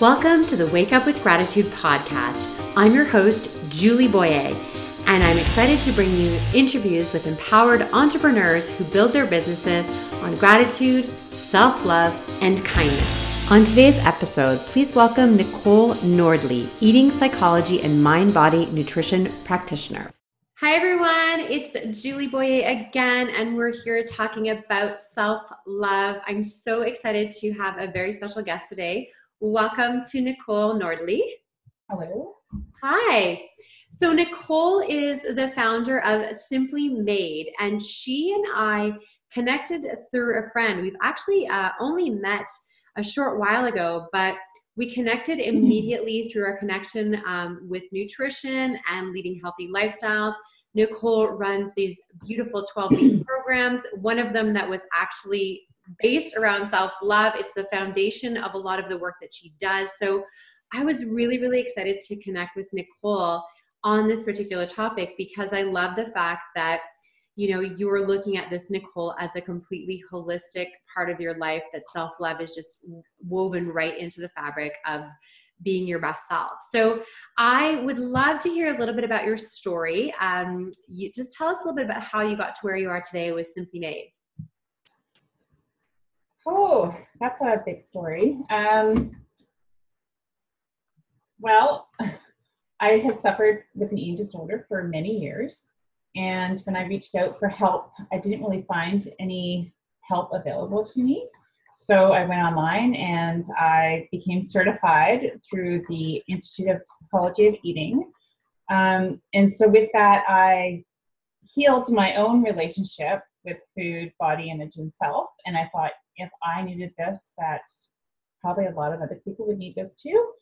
Welcome to the Wake Up with Gratitude podcast. I'm your host, Julie Boyer, and I'm excited to bring you interviews with empowered entrepreneurs who build their businesses on gratitude, self love, and kindness. On today's episode, please welcome Nicole Nordley, eating psychology and mind body nutrition practitioner. Hi, everyone. It's Julie Boyer again, and we're here talking about self love. I'm so excited to have a very special guest today. Welcome to Nicole Nordley. Hello. Hi. So, Nicole is the founder of Simply Made, and she and I connected through a friend. We've actually uh, only met a short while ago, but we connected mm-hmm. immediately through our connection um, with nutrition and leading healthy lifestyles. Nicole runs these beautiful 12 week programs. One of them that was actually based around self love, it's the foundation of a lot of the work that she does. So I was really, really excited to connect with Nicole on this particular topic because I love the fact that you know you're looking at this nicole as a completely holistic part of your life that self-love is just woven right into the fabric of being your best self. So i would love to hear a little bit about your story. Um, you, just tell us a little bit about how you got to where you are today with simply made oh that's a big story um, well i had suffered with an eating disorder for many years and when I reached out for help, I didn't really find any help available to me. So I went online and I became certified through the Institute of Psychology of Eating. Um, and so with that, I healed my own relationship with food, body image, and self. And I thought if I needed this, that probably a lot of other people would need this too.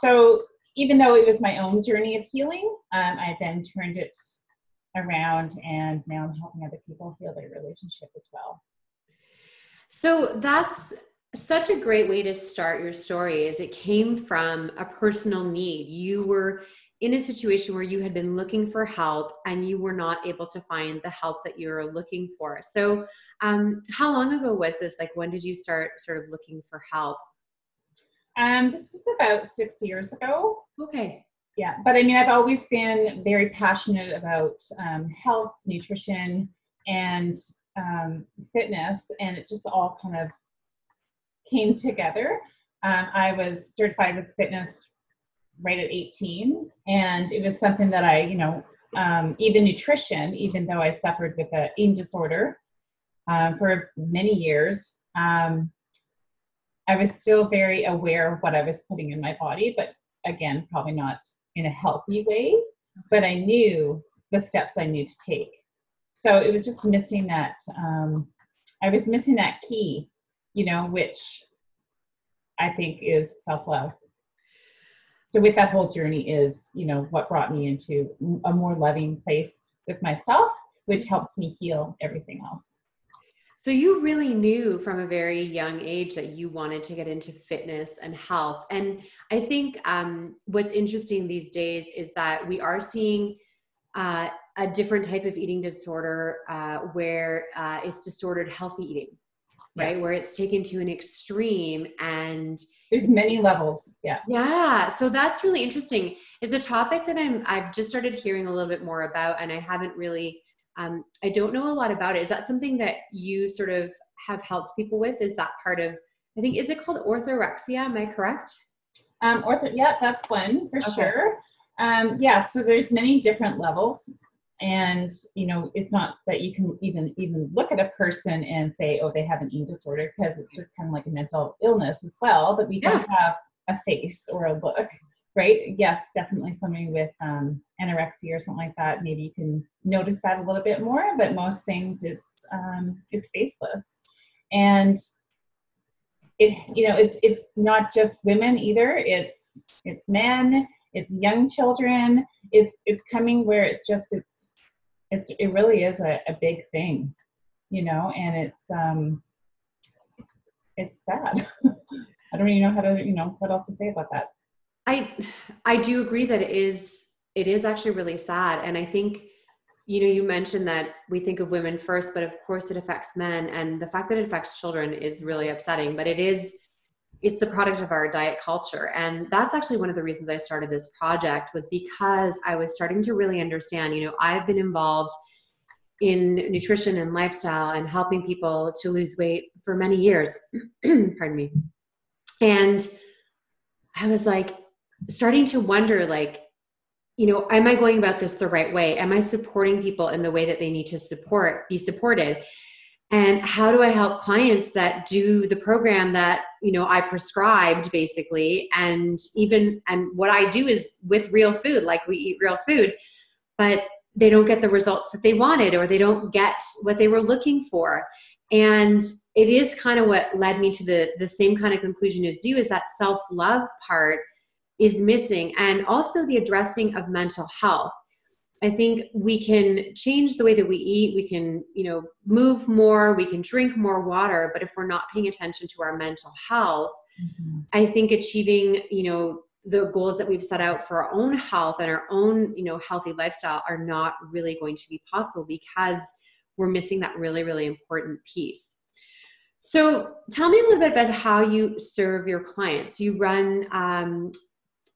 So even though it was my own journey of healing, um, I then turned it around and now I'm helping other people heal their relationship as well. So that's such a great way to start your story is it came from a personal need. You were in a situation where you had been looking for help and you were not able to find the help that you were looking for. So, um, how long ago was this? Like, when did you start sort of looking for help? Um, this was about six years ago. Okay yeah but i mean i've always been very passionate about um, health nutrition and um, fitness and it just all kind of came together um, i was certified with fitness right at 18 and it was something that i you know um, even nutrition even though i suffered with an eating disorder um, for many years um, i was still very aware of what i was putting in my body but again probably not in a healthy way, but I knew the steps I knew to take. So it was just missing that. Um, I was missing that key, you know, which I think is self love. So with that whole journey is, you know, what brought me into a more loving place with myself, which helped me heal everything else. So you really knew from a very young age that you wanted to get into fitness and health. And I think um, what's interesting these days is that we are seeing uh, a different type of eating disorder uh, where uh, it's disordered healthy eating, right? Yes. Where it's taken to an extreme and there's many levels. Yeah. Yeah. So that's really interesting. It's a topic that I'm I've just started hearing a little bit more about, and I haven't really um, I don't know a lot about it. Is that something that you sort of have helped people with? Is that part of, I think, is it called orthorexia? Am I correct? Um, ortho, yeah, that's one for okay. sure. Um, yeah, so there's many different levels and you know it's not that you can even even look at a person and say oh they have an eating disorder because it's just kind of like a mental illness as well but we yeah. don't have a face or a look right? Yes, definitely somebody with um, anorexia or something like that. Maybe you can notice that a little bit more, but most things it's um, it's faceless, and it you know it's it's not just women either. It's it's men, it's young children. It's it's coming where it's just it's it's it really is a, a big thing, you know, and it's um it's sad. I don't even know how to you know what else to say about that. I I do agree that it is it is actually really sad and I think you know you mentioned that we think of women first but of course it affects men and the fact that it affects children is really upsetting but it is it's the product of our diet culture. And that's actually one of the reasons i started this project was because i was starting to really understand you know i've been involved in nutrition and lifestyle and helping people to lose weight for many years. Pardon me. And i was like starting to wonder like you know am i going about this the right way? Am i supporting people in the way that they need to support be supported and how do i help clients that do the program that you know i prescribed basically? And even and what i do is with real food like we eat real food but they don't get the results that they wanted or they don't get what they were looking for. And it is kind of what led me to the the same kind of conclusion as you is that self love part is missing and also the addressing of mental health i think we can change the way that we eat we can you know move more we can drink more water but if we're not paying attention to our mental health mm-hmm. i think achieving you know the goals that we've set out for our own health and our own you know healthy lifestyle are not really going to be possible because we're missing that really really important piece so tell me a little bit about how you serve your clients you run um,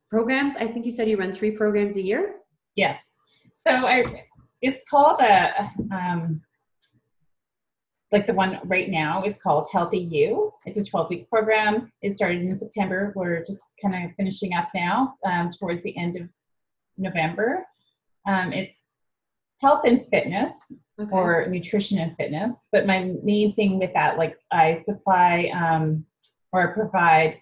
programs. I think you said you run three programs a year. Yes. So I, it's called a, um, like the one right now is called Healthy You. It's a 12 week program. It started in September. We're just kind of finishing up now um, towards the end of November. Um, it's health and fitness okay. or nutrition and fitness. But my main thing with that, like I supply um, or provide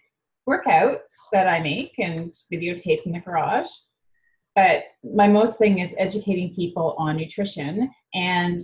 workouts that I make and videotape in the garage. But my most thing is educating people on nutrition and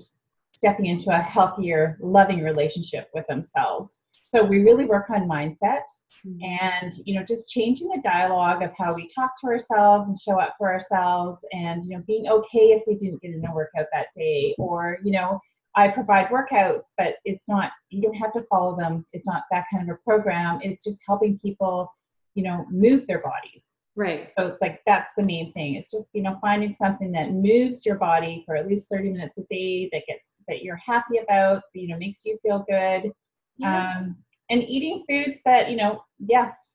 stepping into a healthier, loving relationship with themselves. So we really work on mindset mm-hmm. and you know just changing the dialogue of how we talk to ourselves and show up for ourselves and you know being okay if we didn't get in a workout that day or you know I provide workouts, but it's not, you don't have to follow them. It's not that kind of a program. It's just helping people, you know, move their bodies. Right. So it's like that's the main thing. It's just, you know, finding something that moves your body for at least 30 minutes a day that gets that you're happy about, you know, makes you feel good. Yeah. Um, and eating foods that, you know, yes,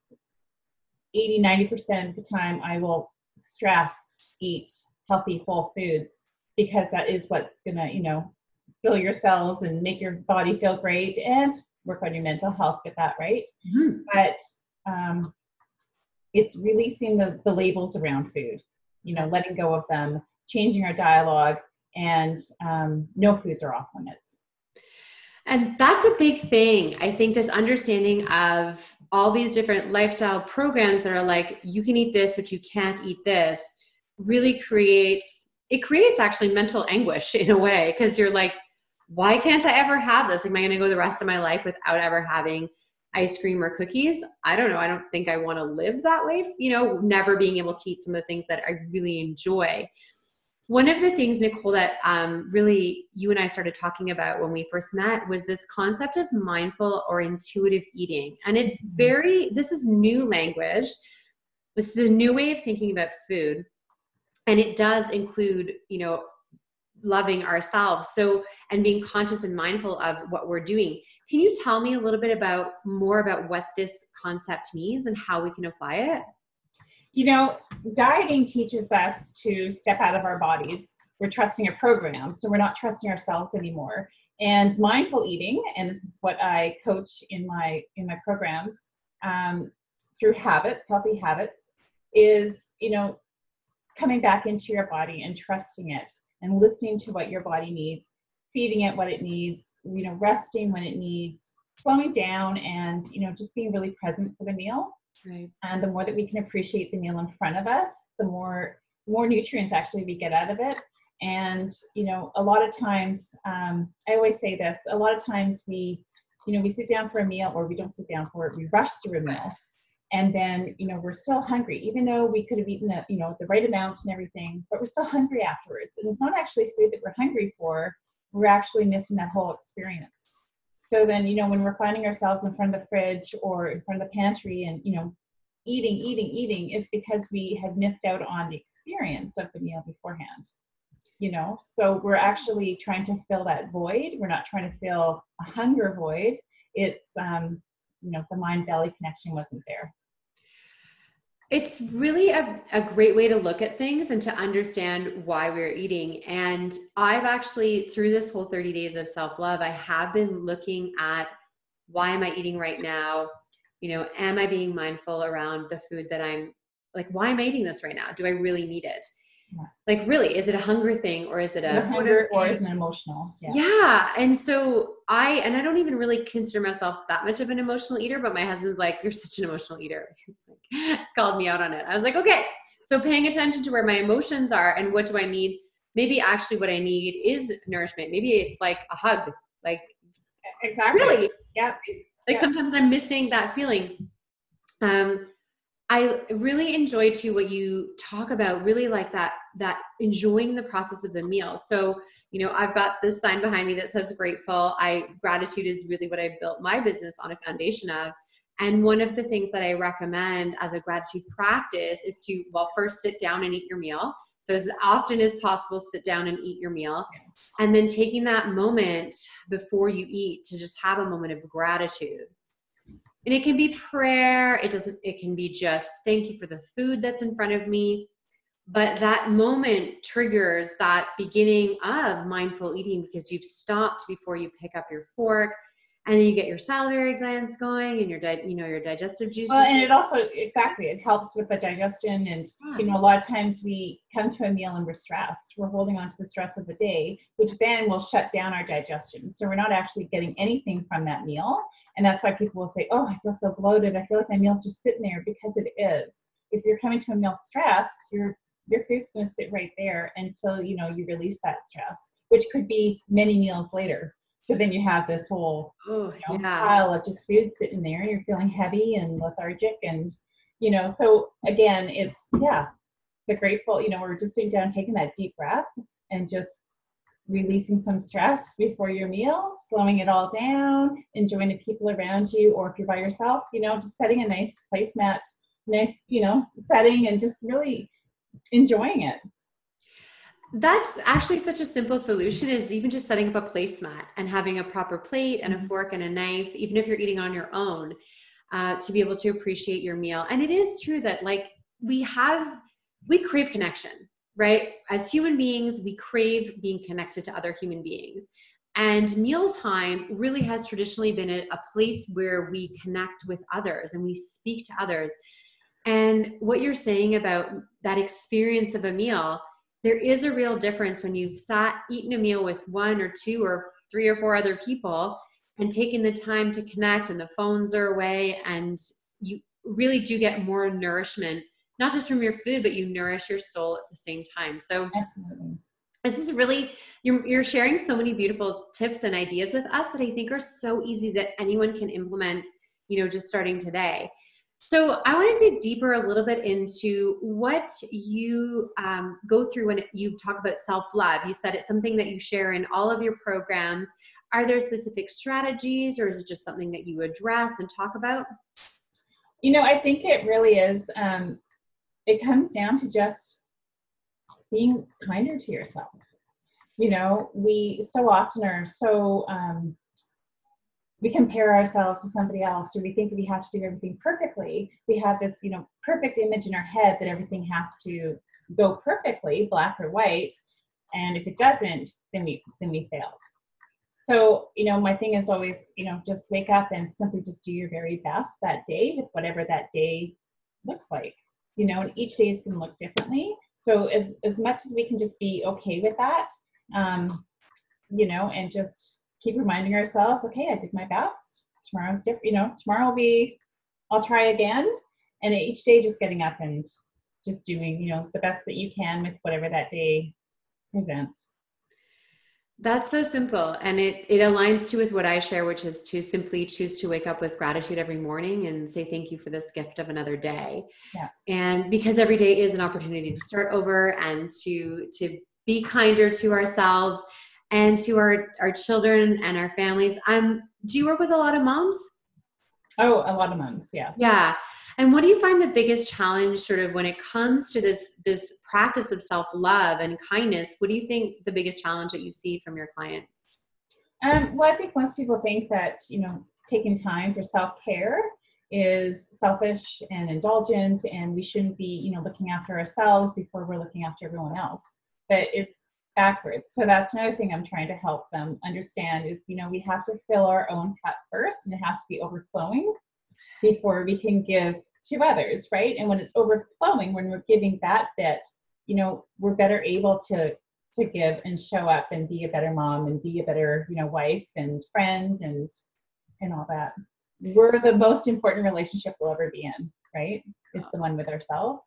80, 90% of the time I will stress eat healthy whole foods because that is what's gonna, you know, fill your cells and make your body feel great and work on your mental health with that, right? Mm-hmm. But um, it's releasing the, the labels around food, you know, letting go of them, changing our dialogue, and um, no foods are off limits. And that's a big thing. I think this understanding of all these different lifestyle programs that are like, you can eat this, but you can't eat this, really creates it creates actually mental anguish in a way because you're like why can't I ever have this? Am I going to go the rest of my life without ever having ice cream or cookies? I don't know. I don't think I want to live that way, you know, never being able to eat some of the things that I really enjoy. One of the things, Nicole, that um, really you and I started talking about when we first met was this concept of mindful or intuitive eating. And it's mm-hmm. very, this is new language. This is a new way of thinking about food. And it does include, you know, loving ourselves so and being conscious and mindful of what we're doing can you tell me a little bit about more about what this concept means and how we can apply it? You know dieting teaches us to step out of our bodies. We're trusting a program so we're not trusting ourselves anymore. And mindful eating and this is what i coach in my in my programs um, through habits healthy habits is you know coming back into your body and trusting it and listening to what your body needs, feeding it what it needs, you know, resting when it needs, slowing down and, you know, just being really present for the meal. Right. And the more that we can appreciate the meal in front of us, the more more nutrients actually we get out of it. And you know, a lot of times, um, I always say this: a lot of times we, you know, we sit down for a meal or we don't sit down for it. We rush through a meal, and then you know we're still hungry even though we could have eaten the you know the right amount and everything but we're still hungry afterwards and it's not actually food that we're hungry for we're actually missing that whole experience. So then you know when we're finding ourselves in front of the fridge or in front of the pantry and you know eating eating eating it's because we have missed out on the experience of the meal beforehand you know? So we're actually trying to fill that void. We're not trying to fill a hunger void. It's um you know the mind belly connection wasn't there it's really a, a great way to look at things and to understand why we're eating. And I've actually, through this whole 30 days of self love, I have been looking at why am I eating right now? You know, am I being mindful around the food that I'm like, why am I eating this right now? Do I really need it? Like really is it a hunger thing or is it a, a hunger or is it emotional? Yeah. yeah and so i and i don't even really consider myself that much of an emotional eater but my husband's like you're such an emotional eater. He's like called me out on it. I was like okay so paying attention to where my emotions are and what do i need? Maybe actually what i need is nourishment. Maybe it's like a hug like exactly. Really? Yeah. Like yeah. sometimes i'm missing that feeling. Um I really enjoy too what you talk about, really like that that enjoying the process of the meal. So, you know, I've got this sign behind me that says grateful. I gratitude is really what I built my business on a foundation of. And one of the things that I recommend as a gratitude practice is to, well, first sit down and eat your meal. So, as often as possible, sit down and eat your meal. And then taking that moment before you eat to just have a moment of gratitude and it can be prayer. It doesn't it can be just thank you for the food that's in front of me. But that moment triggers that beginning of mindful eating because you've stopped before you pick up your fork and then you get your salivary glands going and your di- you know your digestive juices well and it also exactly it helps with the digestion and yeah. you know a lot of times we come to a meal and we're stressed. We're holding on to the stress of the day which then will shut down our digestion. So we're not actually getting anything from that meal and that's why people will say oh i feel so bloated i feel like my meal's just sitting there because it is if you're coming to a meal stressed your your food's going to sit right there until you know you release that stress which could be many meals later so then you have this whole oh, you know, yeah. pile of just food sitting there. You're feeling heavy and lethargic, and you know. So again, it's yeah, the grateful. You know, we're just sitting down, taking that deep breath, and just releasing some stress before your meal, slowing it all down, enjoying the people around you, or if you're by yourself, you know, just setting a nice placemat, nice, you know, setting, and just really enjoying it. That's actually such a simple solution is even just setting up a placemat and having a proper plate and a mm-hmm. fork and a knife, even if you're eating on your own, uh, to be able to appreciate your meal. And it is true that like we have, we crave connection, right? As human beings, we crave being connected to other human beings. And mealtime really has traditionally been a, a place where we connect with others and we speak to others. And what you're saying about that experience of a meal, there is a real difference when you've sat eaten a meal with one or two or three or four other people and taken the time to connect and the phones are away and you really do get more nourishment not just from your food but you nourish your soul at the same time so absolutely this is really you're, you're sharing so many beautiful tips and ideas with us that i think are so easy that anyone can implement you know just starting today so I want to dig deeper a little bit into what you um, go through when you talk about self-love. You said it's something that you share in all of your programs. Are there specific strategies or is it just something that you address and talk about? You know, I think it really is. Um, it comes down to just being kinder to yourself. You know, we so often are so um, we compare ourselves to somebody else or we think we have to do everything perfectly. We have this you know perfect image in our head that everything has to go perfectly black or white and if it doesn't then we then we failed. So you know my thing is always you know just wake up and simply just do your very best that day with whatever that day looks like you know and each day is going to look differently so as as much as we can just be okay with that um you know and just keep reminding ourselves, okay, I did my best. Tomorrow's different, you know, tomorrow will be, I'll try again. And each day just getting up and just doing, you know, the best that you can with whatever that day presents. That's so simple. And it, it aligns to with what I share, which is to simply choose to wake up with gratitude every morning and say thank you for this gift of another day. Yeah. And because every day is an opportunity to start over and to to be kinder to ourselves and to our our children and our families. Um, do you work with a lot of moms? Oh, a lot of moms, yes. Yeah. And what do you find the biggest challenge sort of when it comes to this this practice of self-love and kindness? What do you think the biggest challenge that you see from your clients? Um, well, I think most people think that, you know, taking time for self-care is selfish and indulgent and we shouldn't be you know looking after ourselves before we're looking after everyone else but it's backwards so that's another thing i'm trying to help them understand is you know we have to fill our own cup first and it has to be overflowing before we can give to others right? And when it's overflowing when we're giving that bit you know we're better able to to give and show up and be a better mom and be a better you know wife and friend and and all that. We're the most important relationship we'll ever be in right? It's the one with ourselves.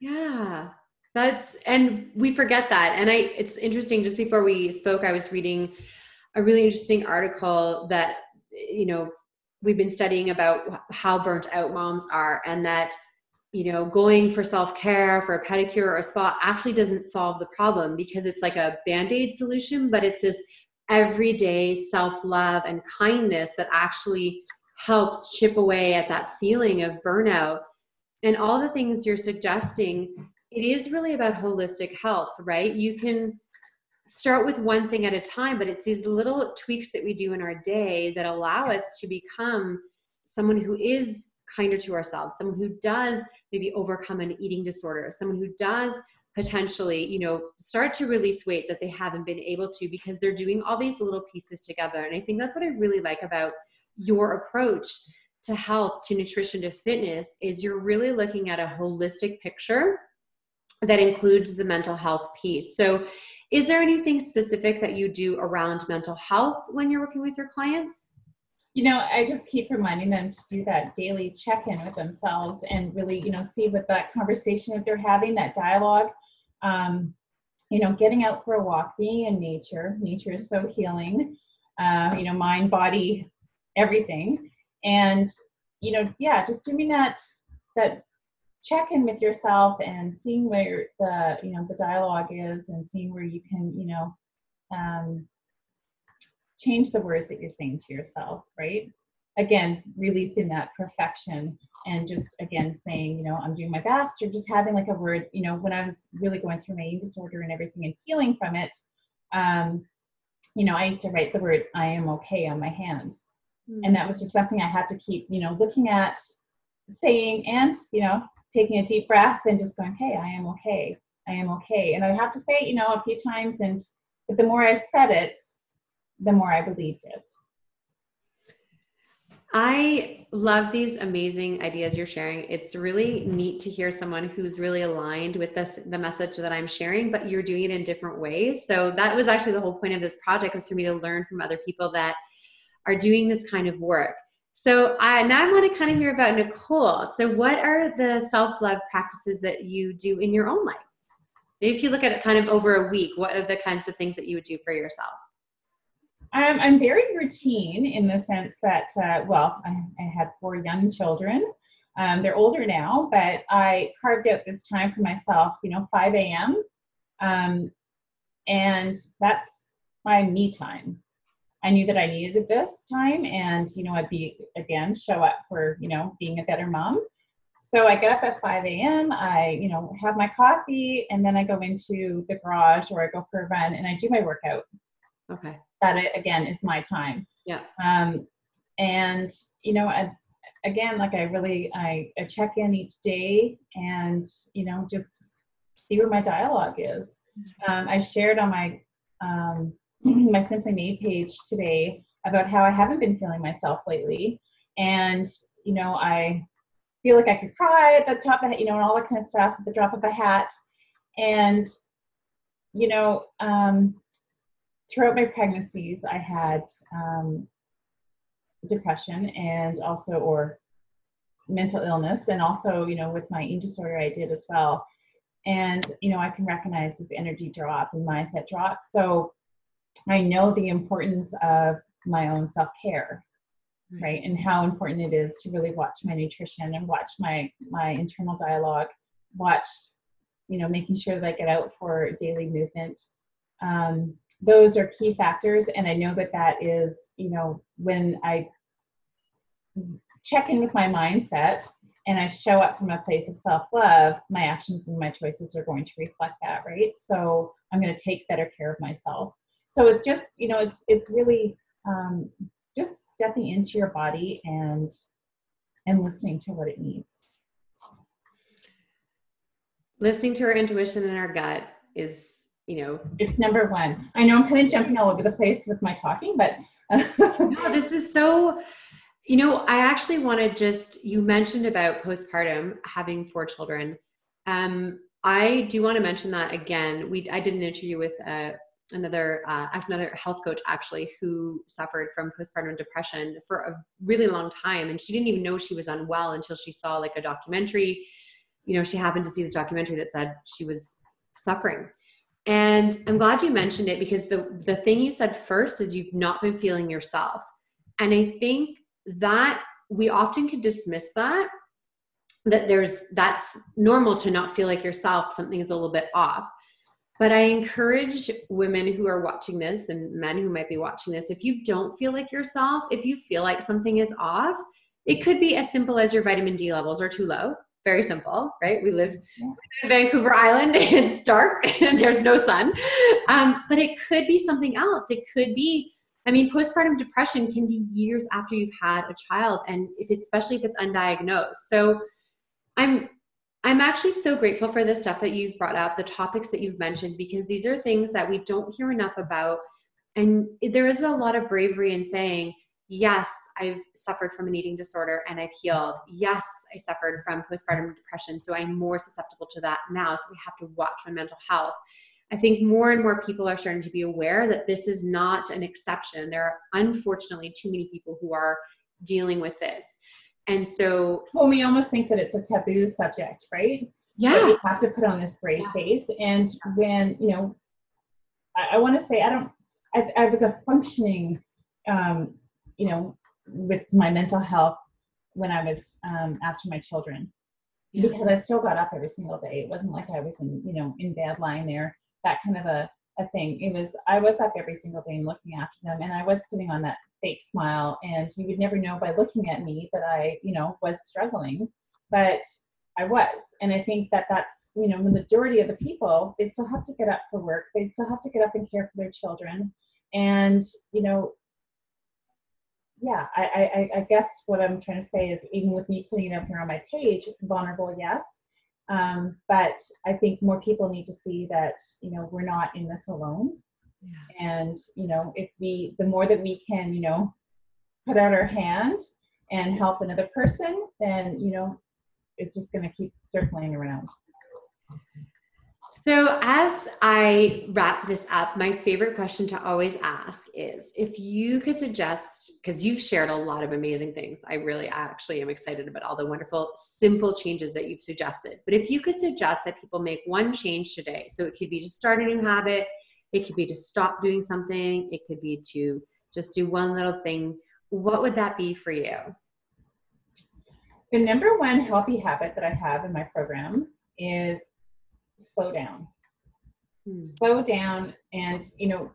Yeah. That's and we forget that. And i it's interesting just before we spoke i was reading a really interesting article that you know we've been studying about how burnt out moms are and that you know going for self-care for a pedicure or a spa actually doesn't solve the problem because it's like a band-aid solution but it's this everyday self-love and kindness that actually helps chip away at that feeling of burnout. And all the things you're suggesting it is really about holistic health right? You can start with one thing at a time but it's these little tweaks that we do in our day that allow us to become someone who is kinder to ourselves someone who does maybe overcome an eating disorder someone who does potentially you know start to release weight that they haven't been able to because they're doing all these little pieces together. And i think that's what i really like about your approach to health to nutrition to fitness is you're really looking at a holistic picture that includes the mental health piece. So is there anything specific that you do around mental health when you're working with your clients? You know i just keep reminding them to do that daily check-in with themselves and really you know see what that conversation that they're having that dialogue um, you know getting out for a walk being in nature. Nature is so healing uh, you know mind body everything. And you know yeah just doing that that check in with yourself and seeing where the you know the dialogue is and seeing where you can you know um, change the words that you're saying to yourself, right? Again, releasing that perfection and just again saying, you know, I'm doing my best, or just having like a word, you know, when I was really going through my eating disorder and everything and healing from it, um, you know, I used to write the word I am okay on my hand. Mm. And that was just something I had to keep, you know, looking at, saying, and, you know, taking a deep breath and just going, hey, I am okay. I am okay. And I have to say, you know, a few times, and but the more I've said it, the more I believed it. I love these amazing ideas you're sharing. It's really neat to hear someone who's really aligned with this the message that I'm sharing, but you're doing it in different ways. So that was actually the whole point of this project was for me to learn from other people that are doing this kind of work. So I now I want to kind of hear about Nicole. So what are the self-love practices that you do in your own life? If you look at it kind of over a week, what are the kinds of things that you would do for yourself? Um, I'm very routine in the sense that, uh, well, I, I, had four young children. Um, they're older now, but I carved out this time for myself, you know, 5 a.m. Um, and that's my me time. I knew that I needed this time and, you know, I'd be, again, show up for, you know, being a better mom. So I get up at 5 a.m. I, you know, have my coffee and then I go into the garage or I go for a run and I do my workout. Okay that again is my time. Yeah. Um, and you know, I, again, like I really I, I check in each day and you know just see where my dialogue is. Mm-hmm. Um, I shared on my um, my Simply Made page today about how I haven't been feeling myself lately, and you know I feel like I could cry at the top of you know and all that kind of stuff at the drop of a hat, and you know um, throughout my pregnancies, I had um, depression and also, or mental illness, and also, you know, with my eating disorder, I did as well. And, you know, I can recognize this energy drop and mindset drop. So I know the importance of my own self care, right? And how important it is to really watch my nutrition and watch my my internal dialogue, watch, you know, making sure that I get out for daily movement. Um, those are key factors and i know that that is you know when i check in with my mindset and i show up from a place of self-love my actions and my choices are going to reflect that right so i'm going to take better care of myself so it's just you know it's it's really um, just stepping into your body and and listening to what it needs. Listening to our intuition and our gut is you know. It's number one. I know i'm kind of jumping all over the place with my talking but no this is so you know i actually want to just you mentioned about postpartum having four children. Um i do want to mention that again. We i did an interview with uh, another uh, another health coach actually who suffered from postpartum depression for a really long time and she didn't even know she was unwell until she saw like a documentary. You know she happened to see this documentary that said she was suffering. And i'm glad you mentioned it because the the thing you said first is you've not been feeling yourself. And i think that we often can dismiss that that there's that's normal to not feel like yourself. Something is a little bit off but I encourage women who are watching this and men who might be watching this if you don't feel like yourself, if you feel like something is off, it could be as simple as your vitamin D levels are too low. Very simple, right? We live in Vancouver Island, it's dark and there's no sun. Um, but it could be something else. It could be, I mean, postpartum depression can be years after you've had a child, and if it's, especially if it's undiagnosed. So I'm I'm actually so grateful for the stuff that you've brought up, the topics that you've mentioned, because these are things that we don't hear enough about. And there is a lot of bravery in saying, yes, I've suffered from an eating disorder and I've healed. Yes, I suffered from postpartum depression, so I'm more susceptible to that now. So we have to watch my mental health. I think more and more people are starting to be aware that this is not an exception. There are unfortunately too many people who are dealing with this. And so, well, we almost think that it's a taboo subject, right? Yeah. That we have to put on this brave yeah. face. And when, you know, I, I want to say, I don't, I, I was a functioning, um, you know, with my mental health when I was um, after my children. Yeah. Because I still got up every single day. It wasn't like I was in, you know, in bed lying there, that kind of a, a thing. It was I was up every single day and looking after them, and I was putting on that fake smile and you would never know by looking at me that i you know was struggling but i was and i think that that's you know the majority of the people they still have to get up for work they still have to get up and care for their children and you know yeah I, I i guess what i'm trying to say is even with me putting it up here on my page vulnerable yes um, but i think more people need to see that you know we're not in this alone yeah. And, you know, if we, the more that we can, you know, put out our hand and help another person, then, you know, it's just going to keep circling around. So, as I wrap this up, my favorite question to always ask is if you could suggest, because you've shared a lot of amazing things. I really actually am excited about all the wonderful, simple changes that you've suggested. But if you could suggest that people make one change today, so it could be to start a new habit, it could be to stop doing something, it could be to just do one little thing. What would that be for you? The number one healthy habit that I have in my program is slow down. Hmm. Slow down, and you know,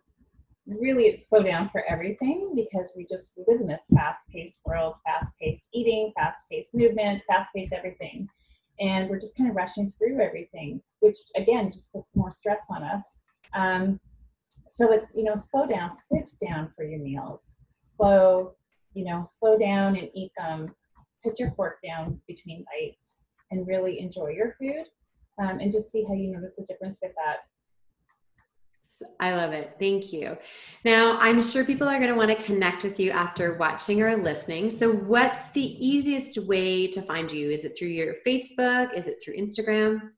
really it's slow down for everything because we just live in this fast-paced world, fast-paced eating, fast-paced movement, fast-paced everything. And we're just kind of rushing through everything, which again just puts more stress on us. Um, so it's you know slow down sit down for your meals slow you know slow down and eat them put your fork down between bites and really enjoy your food um, and just see how you notice the difference with that I love it. Thank you. Now, I'm sure people are going to want to connect with you after watching or listening. So, what's the easiest way to find you? Is it through your Facebook? Is it through Instagram?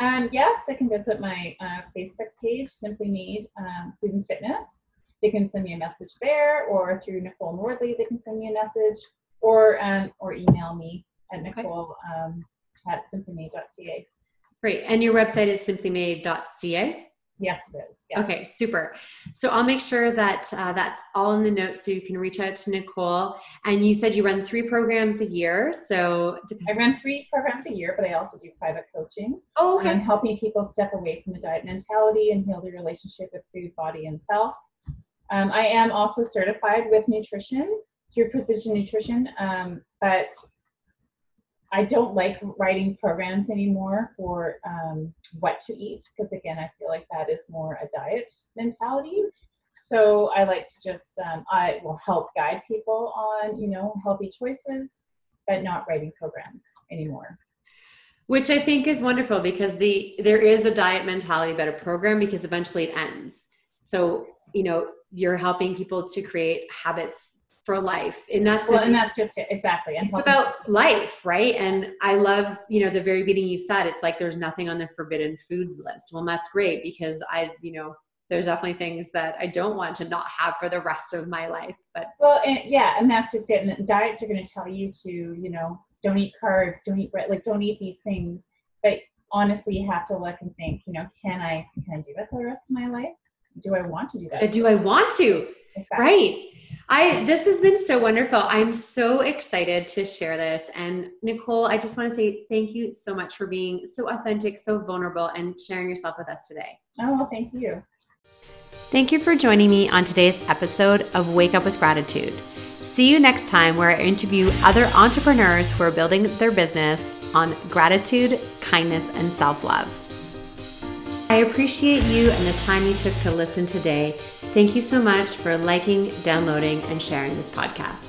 Um, yes, they can visit my uh, Facebook page, Simply Made um, Food and Fitness. They can send me a message there, or through Nicole Nordley, they can send me a message, or um, or email me at Nicole okay. um, at simplymade.ca. Great, and your website is simplymade.ca. Yes, it is. Yeah. Okay, super. So I'll make sure that uh, that's all in the notes so you can reach out to Nicole. And you said you run three programs a year. So I run three programs a year, but I also do private coaching. Oh, okay. I'm helping people step away from the diet mentality and heal their relationship with food, body, and self. Um, I am also certified with nutrition through Precision Nutrition, um, but I don't like writing programs anymore for um, what to eat because again, I feel like that is more a diet mentality. so I like to just um, I will help guide people on you know healthy choices, but not writing programs anymore. Which I think is wonderful because the there is a diet mentality about a program because eventually it ends. So you know you're helping people to create habits for life. And that's well and that's just it. Exactly. And it's about life right? And i love you know the very beginning you said it's like there's nothing on the forbidden foods list. Well that's great because i you know there's definitely things that i don't want to not have for the rest of my life but well and, yeah and that's just it. And diets are going to tell you to you know don't eat carbs don't eat bread like don't eat these things. But honestly you have to look and think you know can i can i do that for the rest of my life? Do i want to do that? Uh, do i want to? Exactly. right I this has been so wonderful. I'm so excited to share this. And Nicole, I just want to say thank you so much for being so authentic, so vulnerable, and sharing yourself with us today. Oh, thank you. Thank you for joining me on today's episode of Wake Up with Gratitude. See you next time where I interview other entrepreneurs who are building their business on gratitude, kindness, and self love. I appreciate you and the time you took to listen today. Thank you so much for liking, downloading, and sharing this podcast.